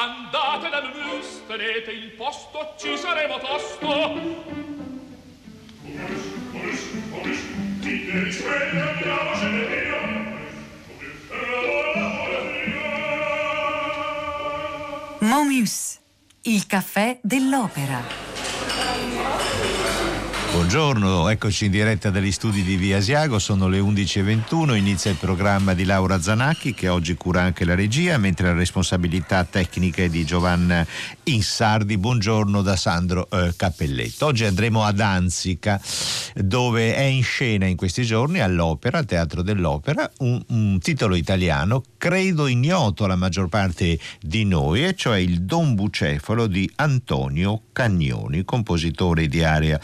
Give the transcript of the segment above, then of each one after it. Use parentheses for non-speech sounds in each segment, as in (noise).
Andate da Mus, tenete il posto, ci saremo tosto. Omis, omis, omis, dite risveglia, andiamo, ce ne via. Momus, il caffè dell'opera. Buongiorno, eccoci in diretta dagli studi di Via Asiago, sono le 11.21, inizia il programma di Laura Zanacchi che oggi cura anche la regia, mentre la responsabilità tecnica è di Giovanna Insardi. Buongiorno da Sandro eh, Cappelletto. Oggi andremo ad Anzica dove è in scena in questi giorni all'Opera, al Teatro dell'Opera, un, un titolo italiano credo ignoto alla maggior parte di noi, e cioè il Don Bucefalo di Antonio Cagnoni, compositore di area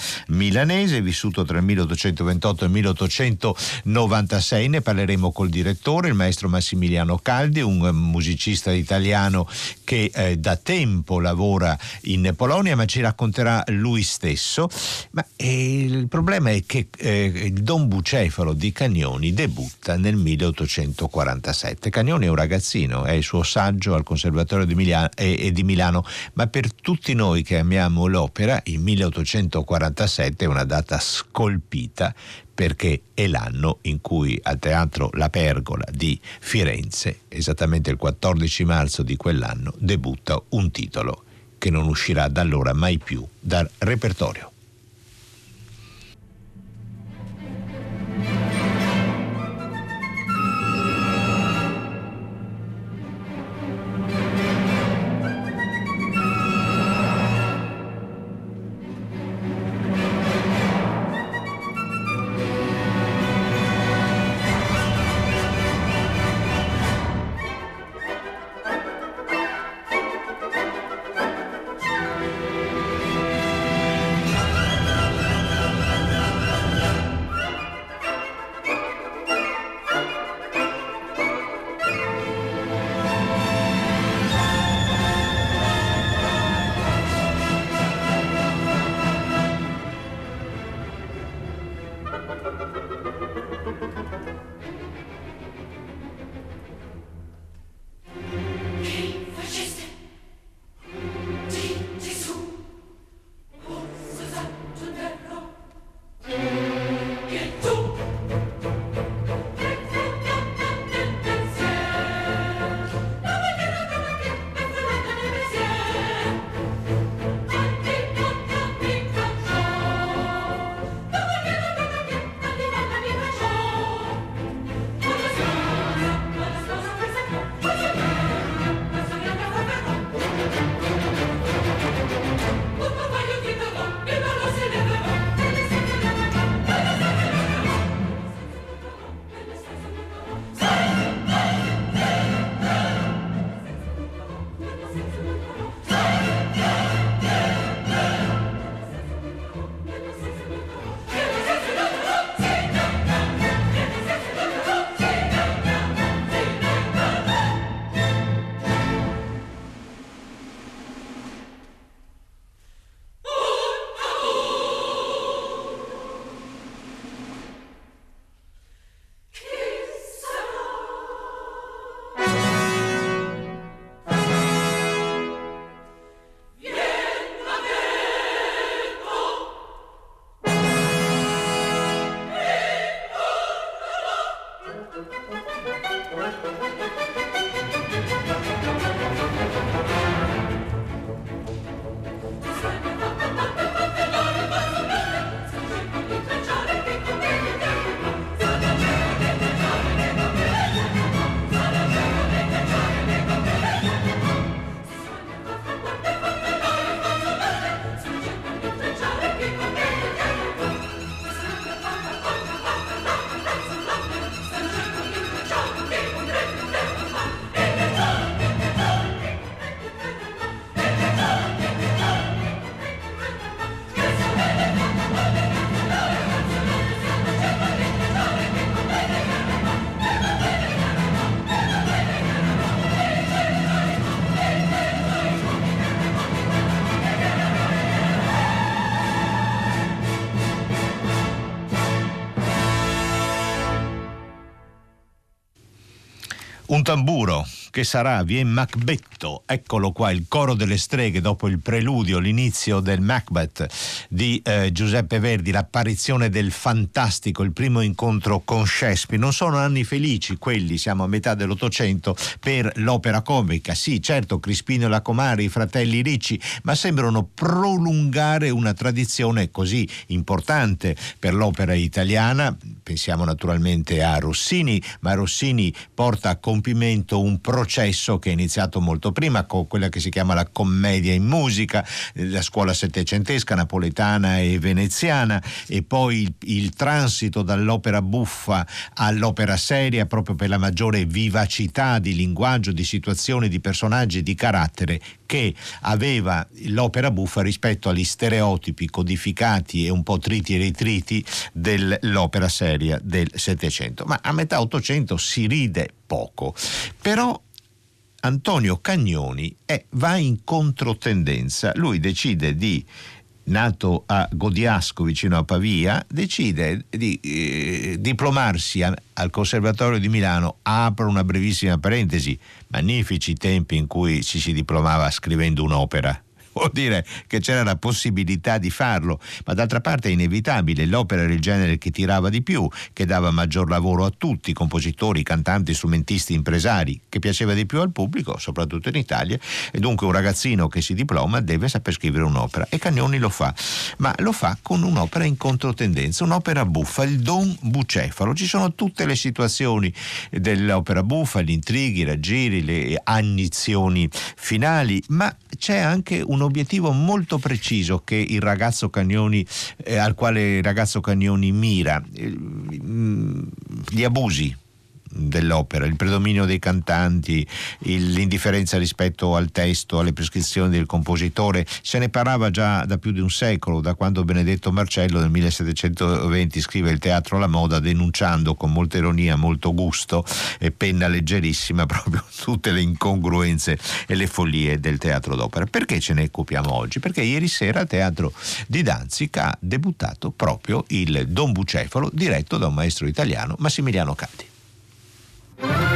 milanese, vissuto tra il 1828 e il 1896. Ne parleremo col direttore, il maestro Massimiliano Caldi, un musicista italiano che eh, da tempo lavora in Polonia, ma ci racconterà lui stesso. Ma eh, il problema è che eh, il Don Bucefalo di Cagnoni debutta nel 1847. Cagnoni è un ragazzino, è il suo saggio al Conservatorio di Milano, e, di Milano, ma per tutti noi che amiamo l'opera, il 1847 è una data scolpita perché è l'anno in cui al Teatro La Pergola di Firenze, esattamente il 14 marzo di quell'anno, debutta un titolo che non uscirà da allora mai più dal repertorio. Un tamburo che sarà Vien Macbetto, eccolo qua, il coro delle streghe dopo il preludio, l'inizio del Macbeth di eh, Giuseppe Verdi, l'apparizione del fantastico, il primo incontro con Shakespeare. Non sono anni felici quelli, siamo a metà dell'Ottocento, per l'opera comica. Sì, certo, Crispino e la Comare, i fratelli Ricci, ma sembrano prolungare una tradizione così importante per l'opera italiana. Pensiamo naturalmente a Rossini, ma Rossini porta a compimento un processo che è iniziato molto prima con quella che si chiama la commedia in musica, la scuola settecentesca napoletana e veneziana e poi il, il transito dall'opera buffa all'opera seria proprio per la maggiore vivacità di linguaggio, di situazioni, di personaggi, di carattere che aveva l'opera buffa rispetto agli stereotipi codificati e un po' triti e ritriti dell'opera seria del Settecento. Ma a metà Ottocento si ride poco. Però Antonio Cagnoni è, va in controtendenza. Lui decide di nato a Godiasco vicino a Pavia, decide di eh, diplomarsi a, al Conservatorio di Milano. Apro una brevissima parentesi, magnifici tempi in cui ci si diplomava scrivendo un'opera vuol dire che c'era la possibilità di farlo, ma d'altra parte è inevitabile, l'opera era il genere che tirava di più, che dava maggior lavoro a tutti, compositori, cantanti, strumentisti, impresari, che piaceva di più al pubblico, soprattutto in Italia, e dunque un ragazzino che si diploma deve saper scrivere un'opera e Cagnoni lo fa, ma lo fa con un'opera in controtendenza, un'opera buffa, il Don Bucefalo, ci sono tutte le situazioni dell'opera buffa, gli intrighi, i raggiri, le agnizioni finali, ma c'è anche un obiettivo molto preciso che il ragazzo Cagnoni, eh, al quale il ragazzo Cagnoni mira, eh, gli abusi dell'opera, il predominio dei cantanti, il, l'indifferenza rispetto al testo, alle prescrizioni del compositore. Se ne parlava già da più di un secolo, da quando Benedetto Marcello nel 1720 scrive Il teatro alla moda, denunciando con molta ironia, molto gusto e penna leggerissima (laughs) proprio tutte le incongruenze e le follie del teatro d'opera. Perché ce ne occupiamo oggi? Perché ieri sera al teatro di Danzica ha debuttato proprio il Don Bucefalo diretto da un maestro italiano, Massimiliano Caldi.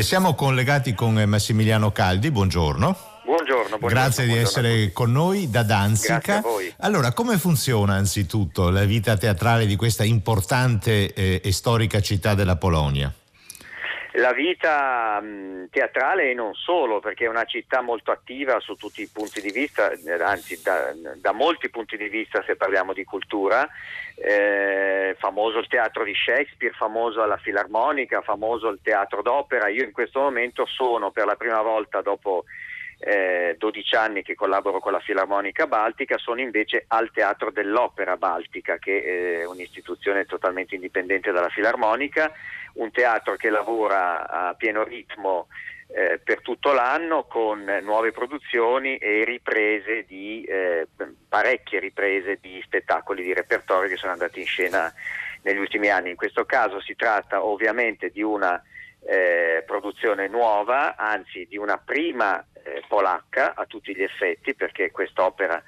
Eh, siamo collegati con eh, Massimiliano Caldi, buongiorno. Buongiorno, buongiorno Grazie di buongiorno essere con noi da Danzica. Allora, come funziona anzitutto la vita teatrale di questa importante eh, e storica città della Polonia? La vita mh, teatrale e non solo, perché è una città molto attiva su tutti i punti di vista, anzi da, da molti punti di vista se parliamo di cultura, eh, famoso il teatro di Shakespeare, famoso la Filarmonica, famoso il teatro d'opera. Io in questo momento sono per la prima volta dopo eh, 12 anni che collaboro con la Filarmonica Baltica, sono invece al Teatro dell'Opera Baltica, che è un'istituzione totalmente indipendente dalla Filarmonica, un teatro che lavora a pieno ritmo eh, per tutto l'anno con nuove produzioni e riprese di eh, parecchie riprese di spettacoli di repertorio che sono andati in scena negli ultimi anni. In questo caso si tratta ovviamente di una eh, produzione nuova, anzi di una prima eh, polacca a tutti gli effetti, perché quest'opera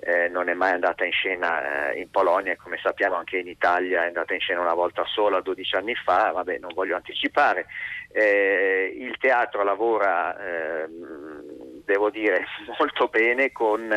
eh, non è mai andata in scena eh, in Polonia e come sappiamo anche in Italia è andata in scena una volta sola 12 anni fa, vabbè non voglio anticipare. Eh, il teatro lavora, ehm, devo dire, (laughs) molto bene con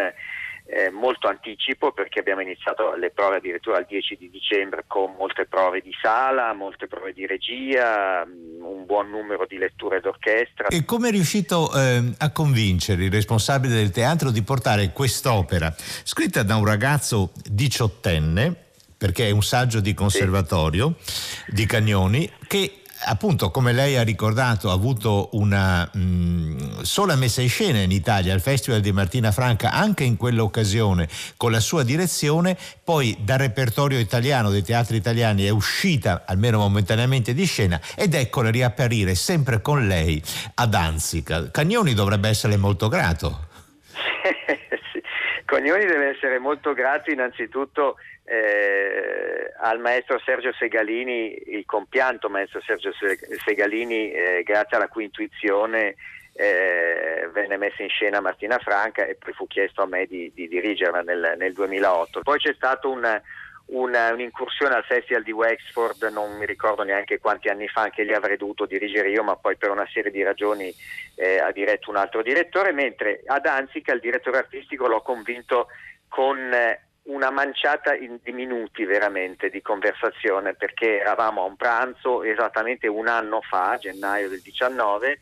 eh, molto anticipo perché abbiamo iniziato le prove addirittura il 10 di dicembre con molte prove di sala, molte prove di regia, mm, un buon numero di letture d'orchestra. E come è riuscito eh, a convincere il responsabile del teatro di portare quest'opera, scritta da un ragazzo diciottenne, perché è un saggio di conservatorio sì. di Cagnoni, che appunto, come lei ha ricordato, ha avuto una mh, mm, sola messa in scena in Italia al Festival di Martina Franca, anche in quell'occasione con la sua direzione, poi dal repertorio italiano dei teatri italiani è uscita almeno momentaneamente di scena ed eccola riapparire sempre con lei a Danzica. Cagnoni dovrebbe essere molto grato. (laughs) sì. Cognoni deve essere molto grato innanzitutto eh, al maestro Sergio Segalini, il compianto maestro Sergio Segalini, eh, grazie alla cui intuizione eh, venne messa in scena Martina Franca e poi fu chiesto a me di, di dirigerla nel, nel, 2008. Poi c'è stata un, una, un'incursione al Festival di Wexford, non mi ricordo neanche quanti anni fa, anche lì avrei dovuto dirigere io, ma poi per una serie di ragioni eh, ha diretto un altro direttore, mentre ad Danzica il direttore artistico l'ho convinto con eh, una manciata di minuti veramente di conversazione perché eravamo a un pranzo esattamente un anno fa, gennaio del 19,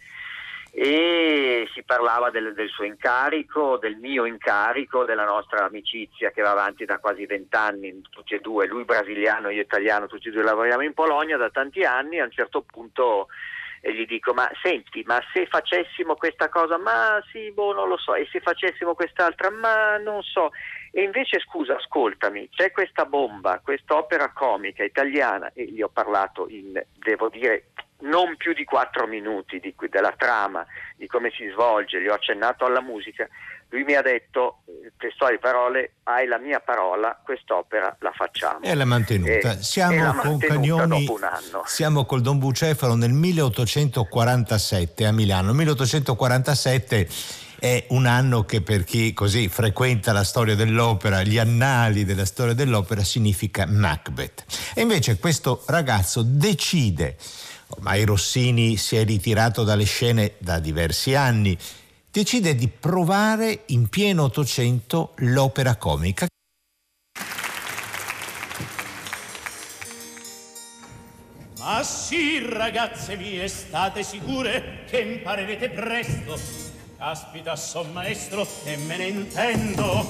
e si parlava del, del, suo incarico, del mio incarico, della nostra amicizia che va avanti da quasi vent'anni, tutti e due, lui brasiliano, io italiano, tutti e due lavoriamo in Polonia da tanti anni, a un certo punto e gli dico ma senti ma se facessimo questa cosa ma sì boh non lo so e se facessimo quest'altra ma non so e invece scusa ascoltami c'è questa bomba quest'opera comica italiana e gli ho parlato in devo dire non più di quattro minuti di, della trama, di come si svolge, gli ho accennato alla musica, lui mi ha detto, testuali parole, hai la mia parola, quest'opera la facciamo. E l'ha mantenuta. E, siamo e con Cagnoni, siamo col Don Bucefalo nel 1847 a Milano. 1847 è un anno che per chi così frequenta la storia dell'opera, gli annali della storia dell'opera, significa Macbeth. E invece questo ragazzo decide ormai Rossini si è ritirato dalle scene da diversi anni, decide di provare in pieno Ottocento l'opera comica. Ma sì, ragazze mie, state sicure che imparerete presto. Caspita, son maestro e me ne intendo.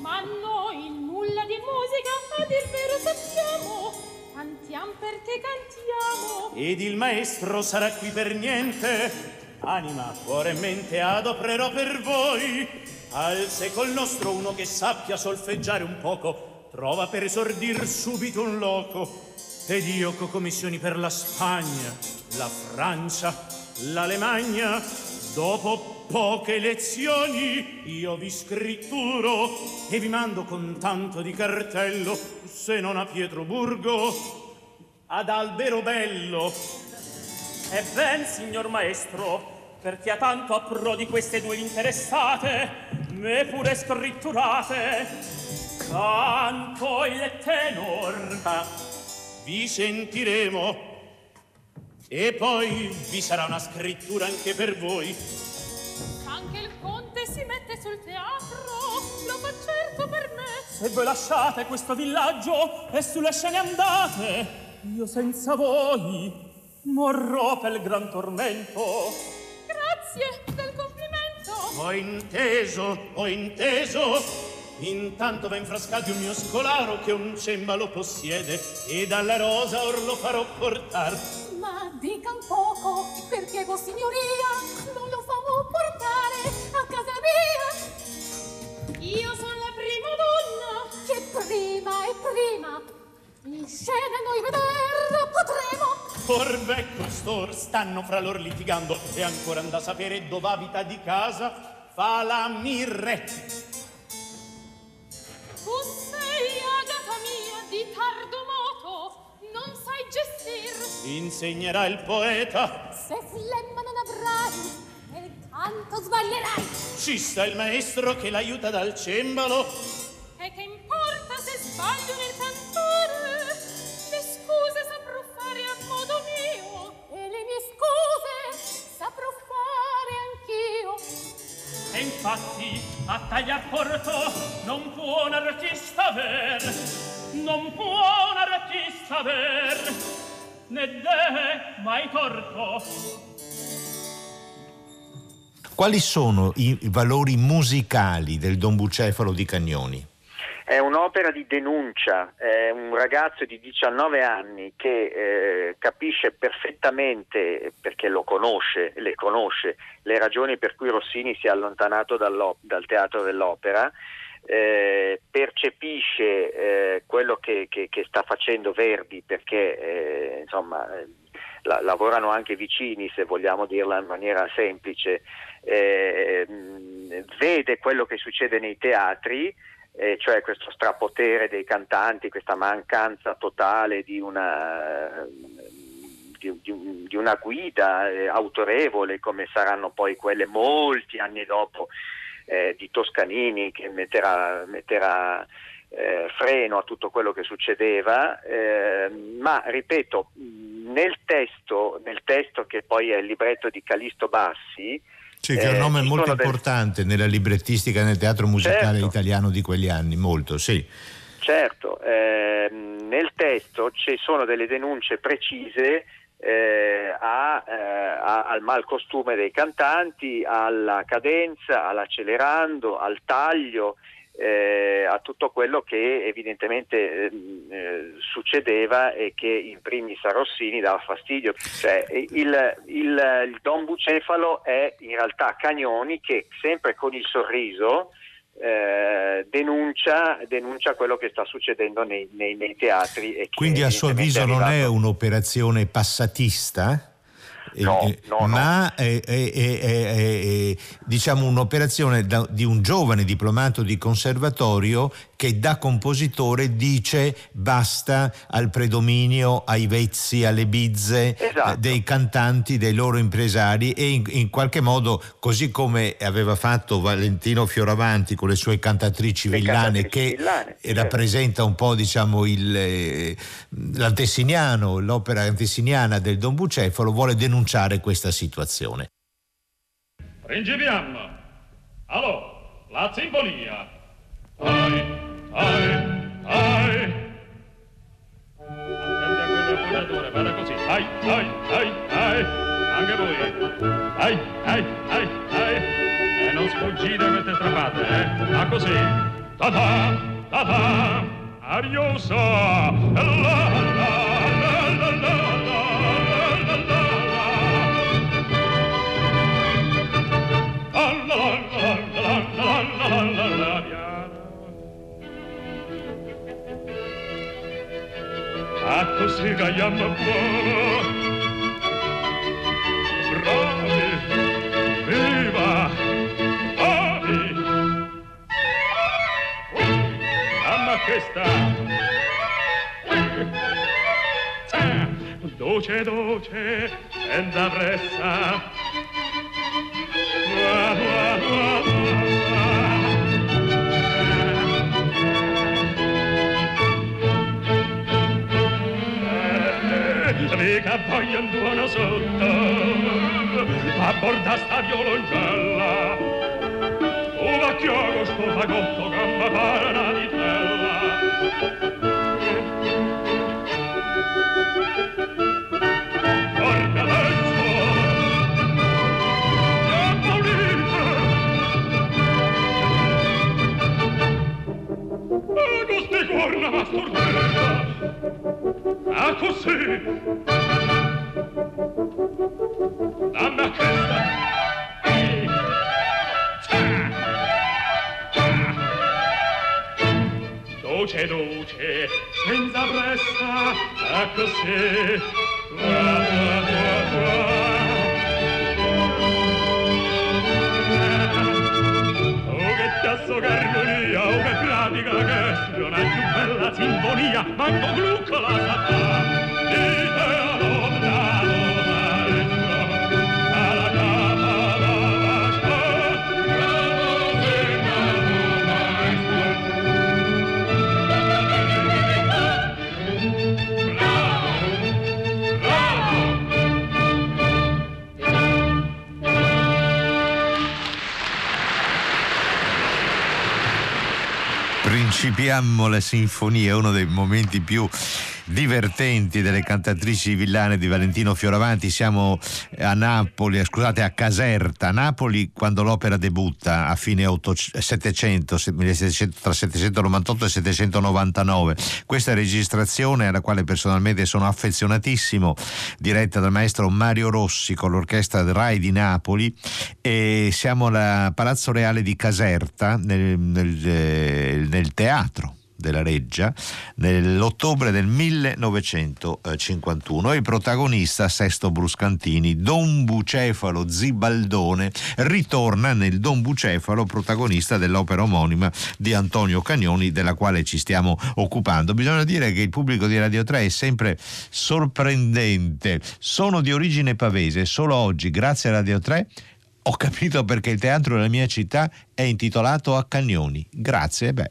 Ma noi nulla di musica, a dir vero sappiamo. Cantiam perché cantiamo. Ed il maestro sarà qui per niente. Anima, cuore e mente adopererò per voi. Alze col nostro uno che sappia solfeggiare un poco. Trova per esordir subito un loco. Ed io co commissioni per la Spagna, la Francia, l'Alemagna. Dopo poche lezioni io vi scritturo e vi mando con tanto di cartello se non a Pietroburgo, ad Alberobello. E ben, signor maestro, perché a tanto appro di queste due interessate, me pure scritturate, canto il tenor. Vi sentiremo. E poi vi sarà una scrittura anche per voi. Conte si mette sul teatro, lo fa certo per me. Se voi lasciate questo villaggio e sulle scene andate, io senza voi morrò per il gran tormento. Grazie del complimento. Ho inteso, ho inteso. Intanto va infrascati un mio scolaro che un cembalo possiede e dalla rosa or lo farò portar. Ma dica un poco, perché vos signoria non lo fa può portare casa mia. Io sono la prima donna che prima e prima in scena noi veder potremo. Orbe costor stanno fra loro litigando e ancora anda a sapere dove abita di casa fa la mirre. Tu sei agata mia di tardo moto, non sai gestir. Insegnerà il poeta. Se flemma non avrai, e tanto sbaglierai. Ci sta il maestro che l'aiuta dal cembalo. E che importa se sbaglio nel cantare? Le scuse saprò fare a modo mio, e le mie scuse saprò fare anch'io. E infatti a tagliar corto non può un artista aver, non può un artista aver, né deve mai torto. Quali sono i valori musicali del Don Bucefalo di Cagnoni? È un'opera di denuncia, è un ragazzo di 19 anni che eh, capisce perfettamente, perché lo conosce, le conosce, le ragioni per cui Rossini si è allontanato dal teatro dell'opera, eh, percepisce eh, quello che, che, che, sta facendo Verdi perché eh, insomma, la, lavorano anche vicini, se vogliamo dirla in maniera semplice, eh, vede quello che succede nei teatri eh, cioè questo strapotere dei cantanti, questa mancanza totale di una, di, di, di una guida eh, autorevole come saranno poi quelle molti anni dopo eh, di Toscanini che metterà, metterà eh, freno a tutto quello che succedeva, eh, ma ripeto, nel testo, nel testo che poi è il libretto di Calisto Bassi, sì, che è un nome eh, molto importante del... nella librettistica nel teatro musicale certo. italiano di quegli anni, molto, sì. Certo, eh, nel testo ci sono delle denunce precise eh, a, eh, a, al malcostume dei cantanti, alla cadenza, all'accelerando, al taglio, eh, a tutto quello che evidentemente ehm, eh, succedeva e che in primis a Rossini dava fastidio. Cioè, il, il, il, Don Bucefalo è in realtà Cagnoni che sempre con il sorriso eh, denuncia, denuncia, quello che sta succedendo nei, nei, nei teatri. Quindi a suo avviso non è un'operazione passatista? No, eh, no, ma no. È, è, è, diciamo un'operazione da, di un giovane diplomato di conservatorio che da compositore dice basta al predominio, ai vezzi, alle bizze esatto. dei cantanti, dei loro impresari e in, in, qualche modo, così come aveva fatto Valentino Fioravanti con le sue cantatrici le villane, cantatrici che villane, certo. rappresenta un po' diciamo il, eh, l'antesiniano, l'opera antesiniana del Don Bucefalo, vuole denunciare questa situazione. Principiamo. Allora, la simfonia. agotto gamba parana di tella Porca d'ezzo Gamba unita Agosti corna mastordella Ah così. passer. Ouah, ouah, ouah, ouah. Oh, che tasso carmonia, oh, che pratica sinfonia, manco gluccola sa fa. Dite a lontano, Principiamo la sinfonia, uno dei momenti più divertenti delle cantatrici villane di Valentino Fioravanti. Siamo a Napoli, eh, scusate, a Caserta, Napoli quando l'opera debutta a fine 800, 700, 1700, tra 798 e 799. Questa registrazione alla quale personalmente sono affezionatissimo, diretta dal maestro Mario Rossi con l'orchestra Rai di Napoli e siamo al Palazzo Reale di Caserta nel, nel, eh, nel teatro della Reggia nell'ottobre del 1951 e il protagonista Sesto Bruscantini, Don Bucefalo Zibaldone, ritorna nel Don Bucefalo protagonista dell'opera omonima di Antonio Cagnoni della quale ci stiamo occupando. Bisogna dire che il pubblico di Radio 3 è sempre sorprendente, sono di origine pavese, solo oggi grazie a Radio 3 ho capito perché il teatro della mia città è intitolato a Cagnoni. Grazie, beh.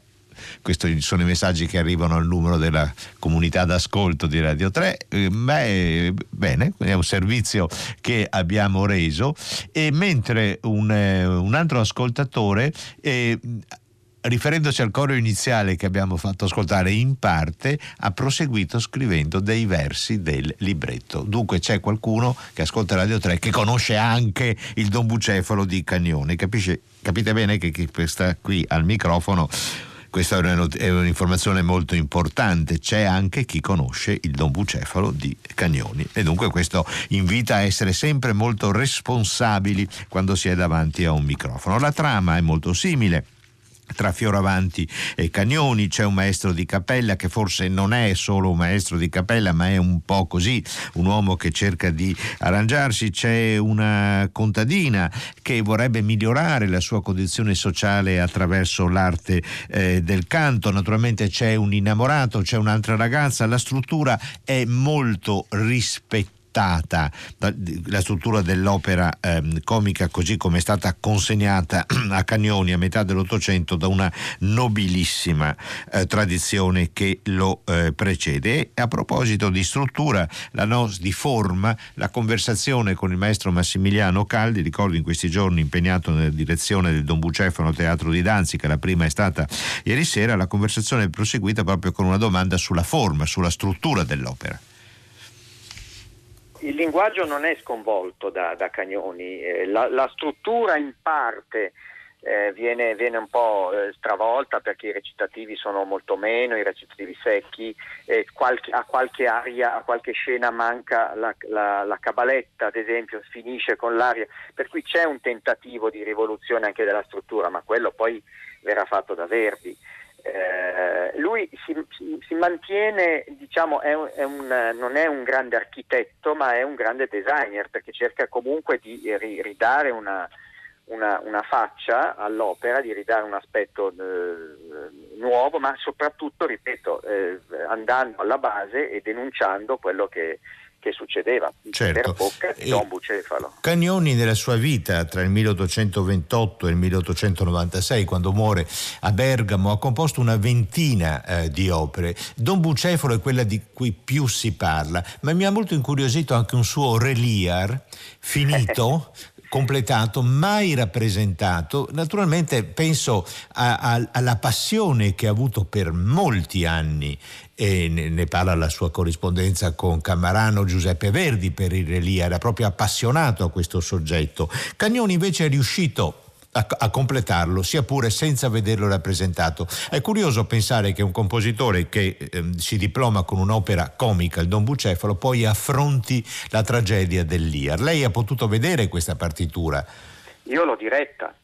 Questi sono i messaggi che arrivano al numero della comunità d'ascolto di Radio 3. Eh, Beh, bene, è un servizio che abbiamo reso. E mentre un, eh, un altro ascoltatore. eh, riferendosi al coro iniziale che abbiamo fatto ascoltare in parte, ha proseguito scrivendo dei versi del libretto. Dunque c'è qualcuno che ascolta Radio 3 che conosce anche il Don Bucefalo di Cagnoni. Capisce, capite bene che chi sta qui al microfono questa è, un'informazione molto importante, c'è anche chi conosce il Don Bucefalo di Cagnoni e dunque questo invita a essere sempre molto responsabili quando si è davanti a un microfono. La trama è molto simile. Tra Fioravanti e Cagnoni c'è un maestro di cappella che forse non è solo un maestro di cappella, ma è un po' così, un uomo che cerca di arrangiarsi. C'è una contadina che vorrebbe migliorare la sua condizione sociale attraverso l'arte eh, del canto. Naturalmente c'è un innamorato, c'è un'altra ragazza. La struttura è molto rispettata la struttura dell'opera ehm, comica così come è stata consegnata (clears throat) a Cagnoni a metà dell'Ottocento da una nobilissima eh, tradizione che lo eh, precede. E a proposito di struttura, la nos di forma, la conversazione con il maestro Massimiliano Caldi, ricordo in questi giorni impegnato nella direzione del Don Bucefano Teatro di Danzica, la prima è stata ieri sera, la conversazione è proseguita proprio con una domanda sulla forma, sulla struttura dell'opera. Il linguaggio non è sconvolto da, da Cagnoni, eh, la, la, struttura in parte eh, viene, viene, un po' eh, stravolta perché i recitativi sono molto meno, i recitativi secchi, qualche, a qualche aria, a qualche scena manca la, la, la, cabaletta, ad esempio, finisce con l'aria, per cui c'è un tentativo di rivoluzione anche della struttura, ma quello poi verrà fatto da Verdi. Eh, lui si, si, mantiene, diciamo, è un, è un, non è un grande architetto, ma è un grande designer perché cerca comunque di ridare una, una, una faccia all'opera, di ridare un aspetto eh, nuovo, ma soprattutto, ripeto, eh, andando alla base e denunciando quello che, che succedeva certo. per bocca di Don Bucefalo. Cagnoni nella sua vita tra il 1828 e il 1896 quando muore a Bergamo ha composto una ventina eh, di opere. Don Bucefalo è quella di cui più si parla, ma mi ha molto incuriosito anche un suo reliar finito (laughs) completato, mai rappresentato. Naturalmente penso a, a, alla passione che ha avuto per molti anni e ne, parla la sua corrispondenza con Camarano Giuseppe Verdi per il Relia, era proprio appassionato a questo soggetto. Cagnoni invece è riuscito a, a, completarlo, sia pure senza vederlo rappresentato. È curioso pensare che un compositore che eh, si diploma con un'opera comica, il Don Bucefalo, poi affronti la tragedia dell'Iar. Lei ha potuto vedere questa partitura? Io l'ho diretta.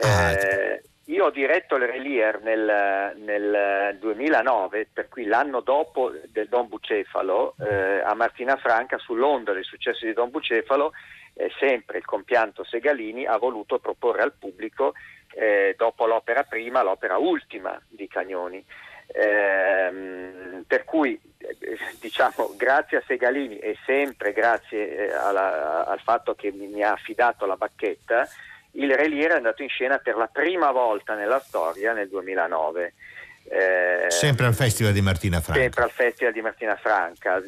Ah, eh, Io ho diretto il Relier nel, nel 2009, per cui l'anno dopo del Don Bucefalo, eh, a Martina Franca, sull'onda del successo di Don Bucefalo, eh, sempre il compianto Segalini ha voluto proporre al pubblico, eh, dopo l'opera prima, l'opera ultima di Cagnoni. Ehm, per cui eh, diciamo grazie a Segalini e sempre grazie eh, alla, al fatto che mi, mi ha affidato la bacchetta, il Relier è andato in scena per la prima volta nella storia nel 2009. Eh, sempre al Festival di Martina Franca. Sempre al Festival di Martina Franca.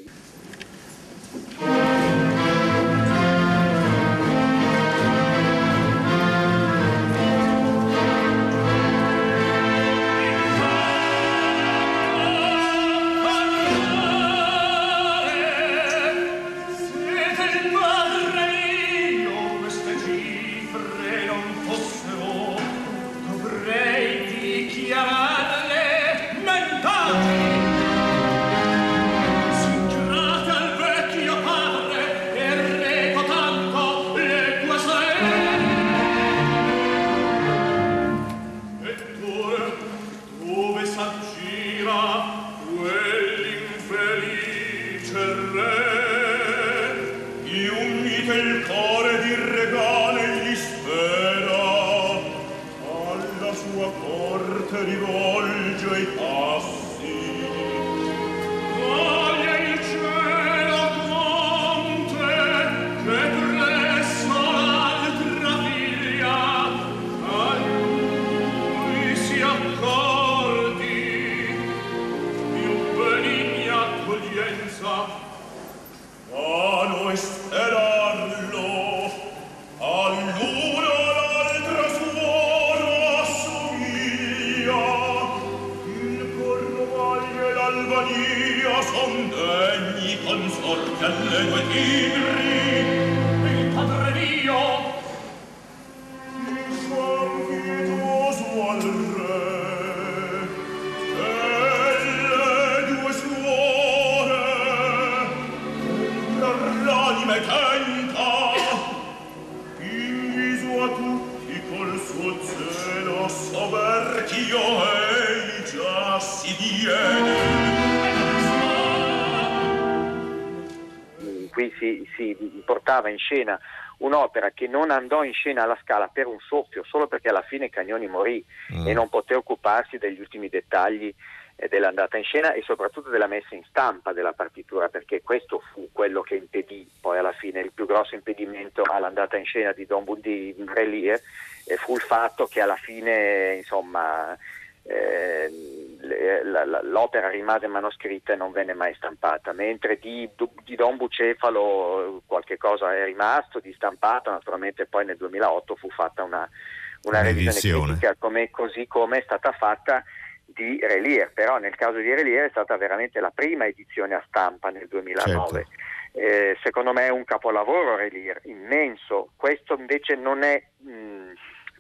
In scena un'opera che non andò in scena alla Scala per un soffio, solo perché alla fine Cagnoni morì mm. e non poté occuparsi degli ultimi dettagli eh, dell'andata in scena e soprattutto della messa in stampa della partitura, perché questo fu quello che impedì poi alla fine il più grosso impedimento all'andata in scena di Don di Brelier, eh, fu il fatto che alla fine insomma l'opera rimase manoscritta e non venne mai stampata, mentre di, di Don Bucefalo qualche cosa è rimasto di stampato, naturalmente poi nel 2008 fu fatta una, una revisione critica come, così come è stata fatta di Relier, però nel caso di Relier è stata veramente la prima edizione a stampa nel 2009. Certo. Eh, secondo me è un capolavoro Relier, immenso, questo invece non è mh,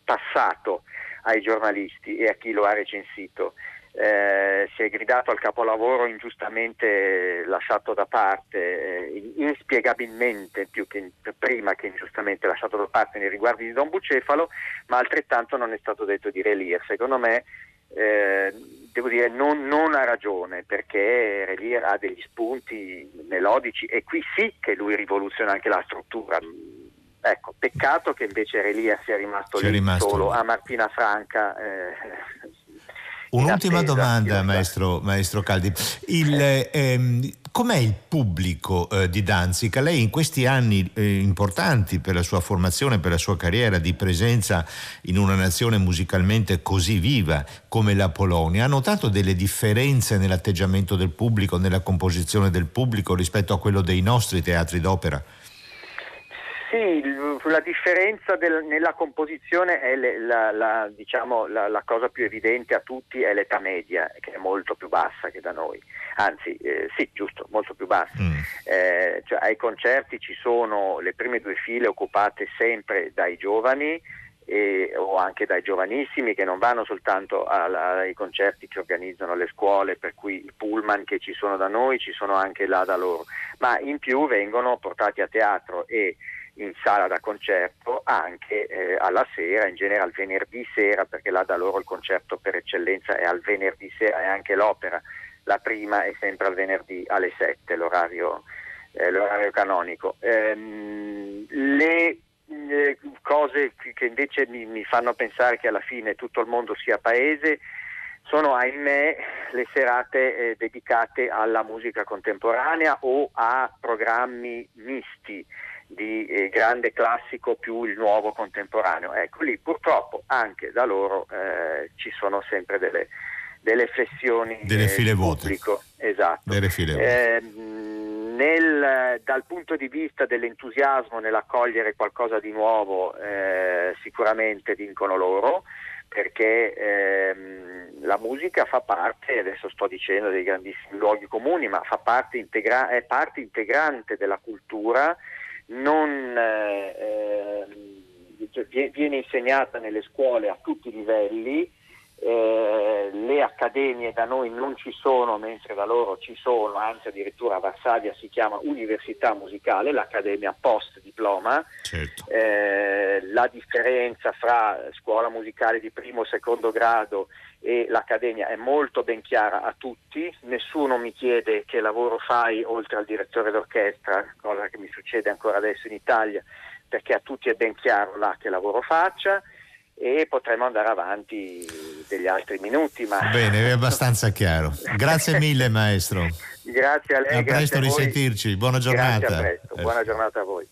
passato ai giornalisti e a chi lo ha recensito. Eh, si è gridato al capolavoro ingiustamente lasciato da parte, eh, inspiegabilmente più che in, prima che ingiustamente lasciato da parte nei riguardi di Don Bucefalo, ma altrettanto non è stato detto di Relier. Secondo me, eh, devo dire, non, non, ha ragione perché Relier ha degli spunti melodici e qui sì che lui rivoluziona anche la struttura Ecco, peccato che invece Relia sia rimasto sia lì rimasto solo a Martina Franca. Eh, Un'ultima domanda, maestro, maestro, Caldi. Il, ehm, com'è il pubblico eh, di Danzica? Lei in questi anni eh, importanti per la sua formazione, per la sua carriera di presenza in una nazione musicalmente così viva come la Polonia, ha notato delle differenze nell'atteggiamento del pubblico, nella composizione del pubblico rispetto a quello dei nostri teatri d'opera? Sì, la differenza del, nella composizione è le, la, la, diciamo, la, la, cosa più evidente a tutti è l'età media, che è molto più bassa che da noi. Anzi, eh, sì, giusto, molto più bassa. Mm. Eh, cioè, ai concerti ci sono le prime due file occupate sempre dai giovani e, o anche dai giovanissimi che non vanno soltanto alla, ai concerti che organizzano le scuole, per cui i pullman che ci sono da noi ci sono anche là da loro, ma in più vengono portati a teatro e in sala da concerto anche eh, alla sera, in genere al venerdì sera, perché là da loro il concerto per eccellenza è al venerdì sera e anche l'opera, la prima è sempre al venerdì alle 7, l'orario, eh, l'orario canonico. Ehm, le eh, cose che invece mi, mi, fanno pensare che alla fine tutto il mondo sia paese sono ahimè le serate eh, dedicate alla musica contemporanea o a programmi misti di eh, grande classico più il nuovo contemporaneo. Ecco lì purtroppo anche da loro eh, ci sono sempre delle, delle flessioni delle eh, file pubblico. Esatto. Delle file eh, nel, dal punto di vista dell'entusiasmo nell'accogliere qualcosa di nuovo eh, sicuramente vincono loro perché ehm, la musica fa parte, adesso sto dicendo dei grandissimi luoghi comuni, ma fa parte integra- è parte integrante della cultura non, eh, eh, viene insegnata nelle scuole a tutti i livelli, eh, le accademie da noi non ci sono, mentre da loro ci sono, anzi addirittura a Varsavia si chiama Università Musicale, l'accademia post diploma. Certo. Eh, la differenza fra scuola musicale di primo e secondo grado e l'accademia è molto ben chiara a tutti, nessuno mi chiede che lavoro fai oltre al direttore d'orchestra, cosa che mi succede ancora adesso in Italia, perché a tutti è ben chiaro là che lavoro faccia e potremo andare avanti degli altri minuti. Ma... Bene, è abbastanza chiaro. Grazie (laughs) mille maestro. grazie a lei. A presto a risentirci, buona giornata. Grazie, a presto. Buona giornata a voi.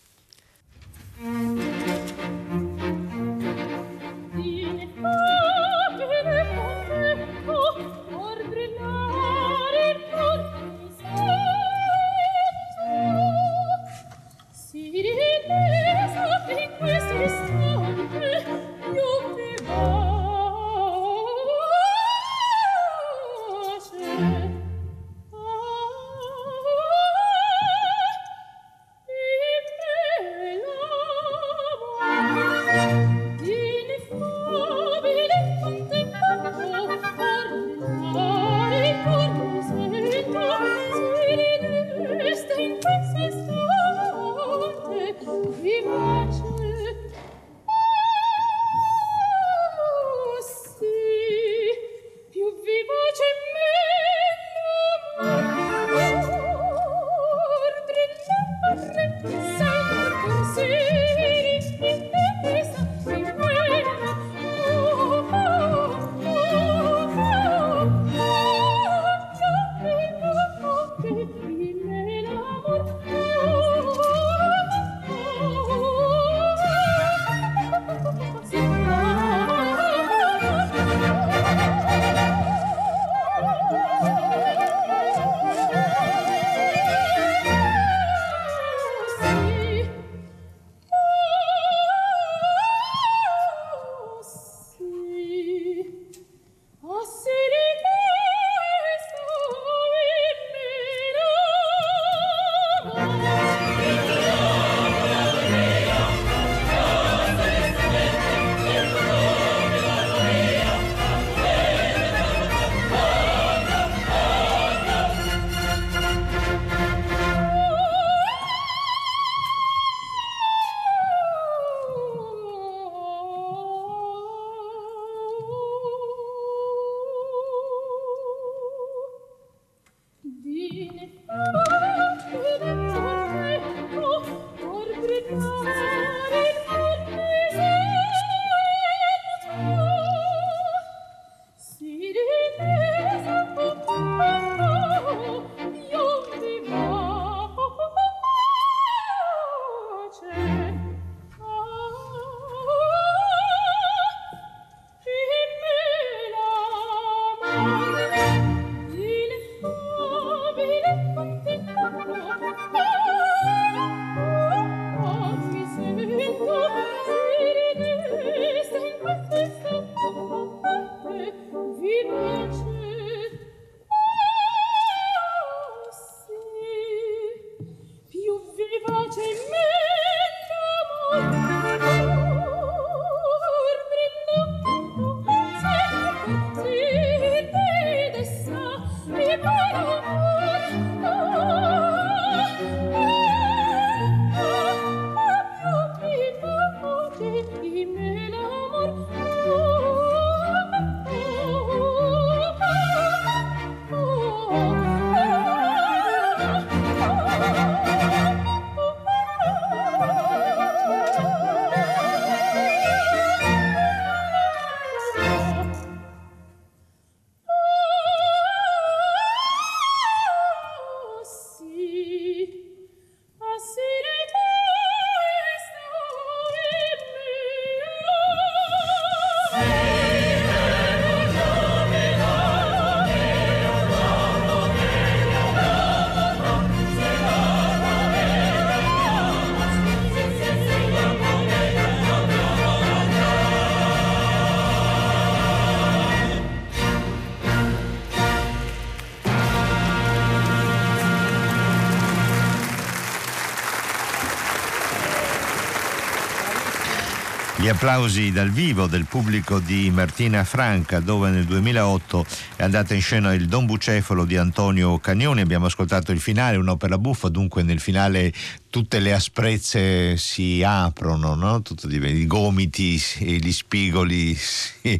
Gli applausi dal vivo del pubblico di Martina Franca, dove nel 2008 è andata in scena il Don Bucefalo di Antonio Cagnoni. Abbiamo ascoltato il finale, un'opera buffa, dunque nel finale tutte le asprezze si aprono, no? I gomiti e gli spigoli (laughs) si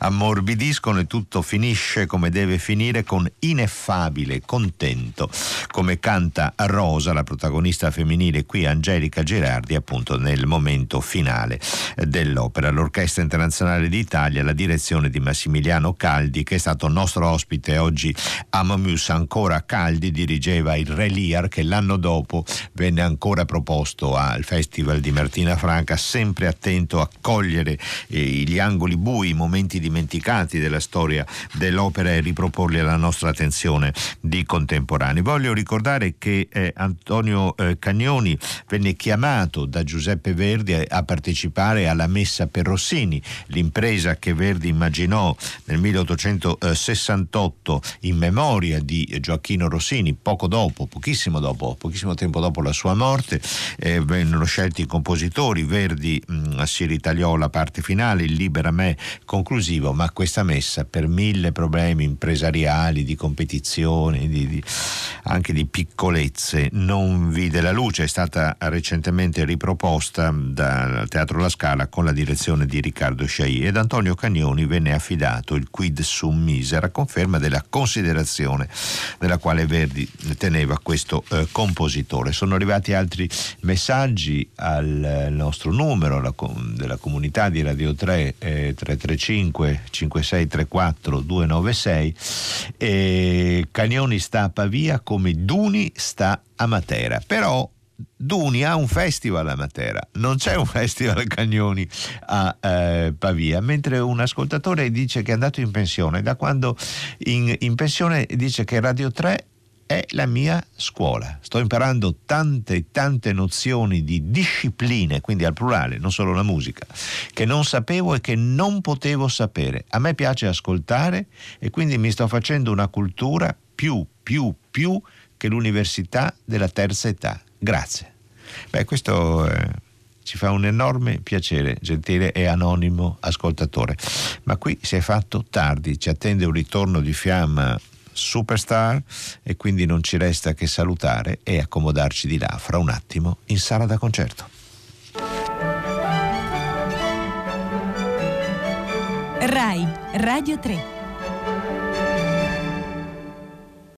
ammorbidiscono e tutto finisce come deve finire con ineffabile contento, come canta Rosa, la protagonista femminile qui, Angelica Gerardi, appunto nel momento finale dell'opera. L'Orchestra Internazionale d'Italia, la direzione di Massimiliano Caldi, che è stato nostro ospite oggi a Mamus, ancora Caldi dirigeva il Re Lear che l'anno dopo venne ancora proposto al Festival di Martina Franca, sempre attento a cogliere eh, gli angoli bui, i momenti dimenticati della storia dell'opera e riproporli alla nostra attenzione di contemporanei. Voglio ricordare che eh, Antonio eh, Cagnoni venne chiamato da Giuseppe Verdi a, a partecipare alla Messa per Rossini, l'impresa che Verdi immaginò nel 1868 in memoria di Gioacchino Rossini, poco dopo, pochissimo dopo, pochissimo tempo dopo la sua morte, eh, vennero scelti i compositori, Verdi mh, mm, si ritagliò la parte finale, il Libera Me conclusivo, ma questa messa per mille problemi impresariali, di competizione, di, di, anche di piccolezze, non vide la luce, è stata recentemente riproposta dal Teatro La Scala con la direzione di Riccardo Sciai ed Antonio Cagnoni venne affidato il quid sum misera, conferma della considerazione della quale Verdi teneva questo eh, compositore. Sono arrivati arrivati altri messaggi al nostro numero la, della comunità di Radio 3 eh, 335 5634 296 e Cagnoni sta a Pavia come Duni sta a Matera. Però Duni ha un festival a Matera, non c'è un festival Cagnoni a eh, Pavia, mentre un ascoltatore dice che è andato in pensione, da quando in, in pensione dice che Radio 3 è la mia scuola. Sto imparando tante, tante nozioni di discipline, quindi al plurale, non solo la musica, che non sapevo e che non potevo sapere. A me piace ascoltare e quindi mi sto facendo una cultura più, più, più che l'università della terza età. Grazie. Beh, questo eh, ci fa un enorme piacere, gentile e anonimo ascoltatore. Ma qui si è fatto tardi, ci attende un ritorno di fiamma superstar e quindi non ci resta che salutare e accomodarci di là fra un attimo in sala da concerto. RAI Radio 3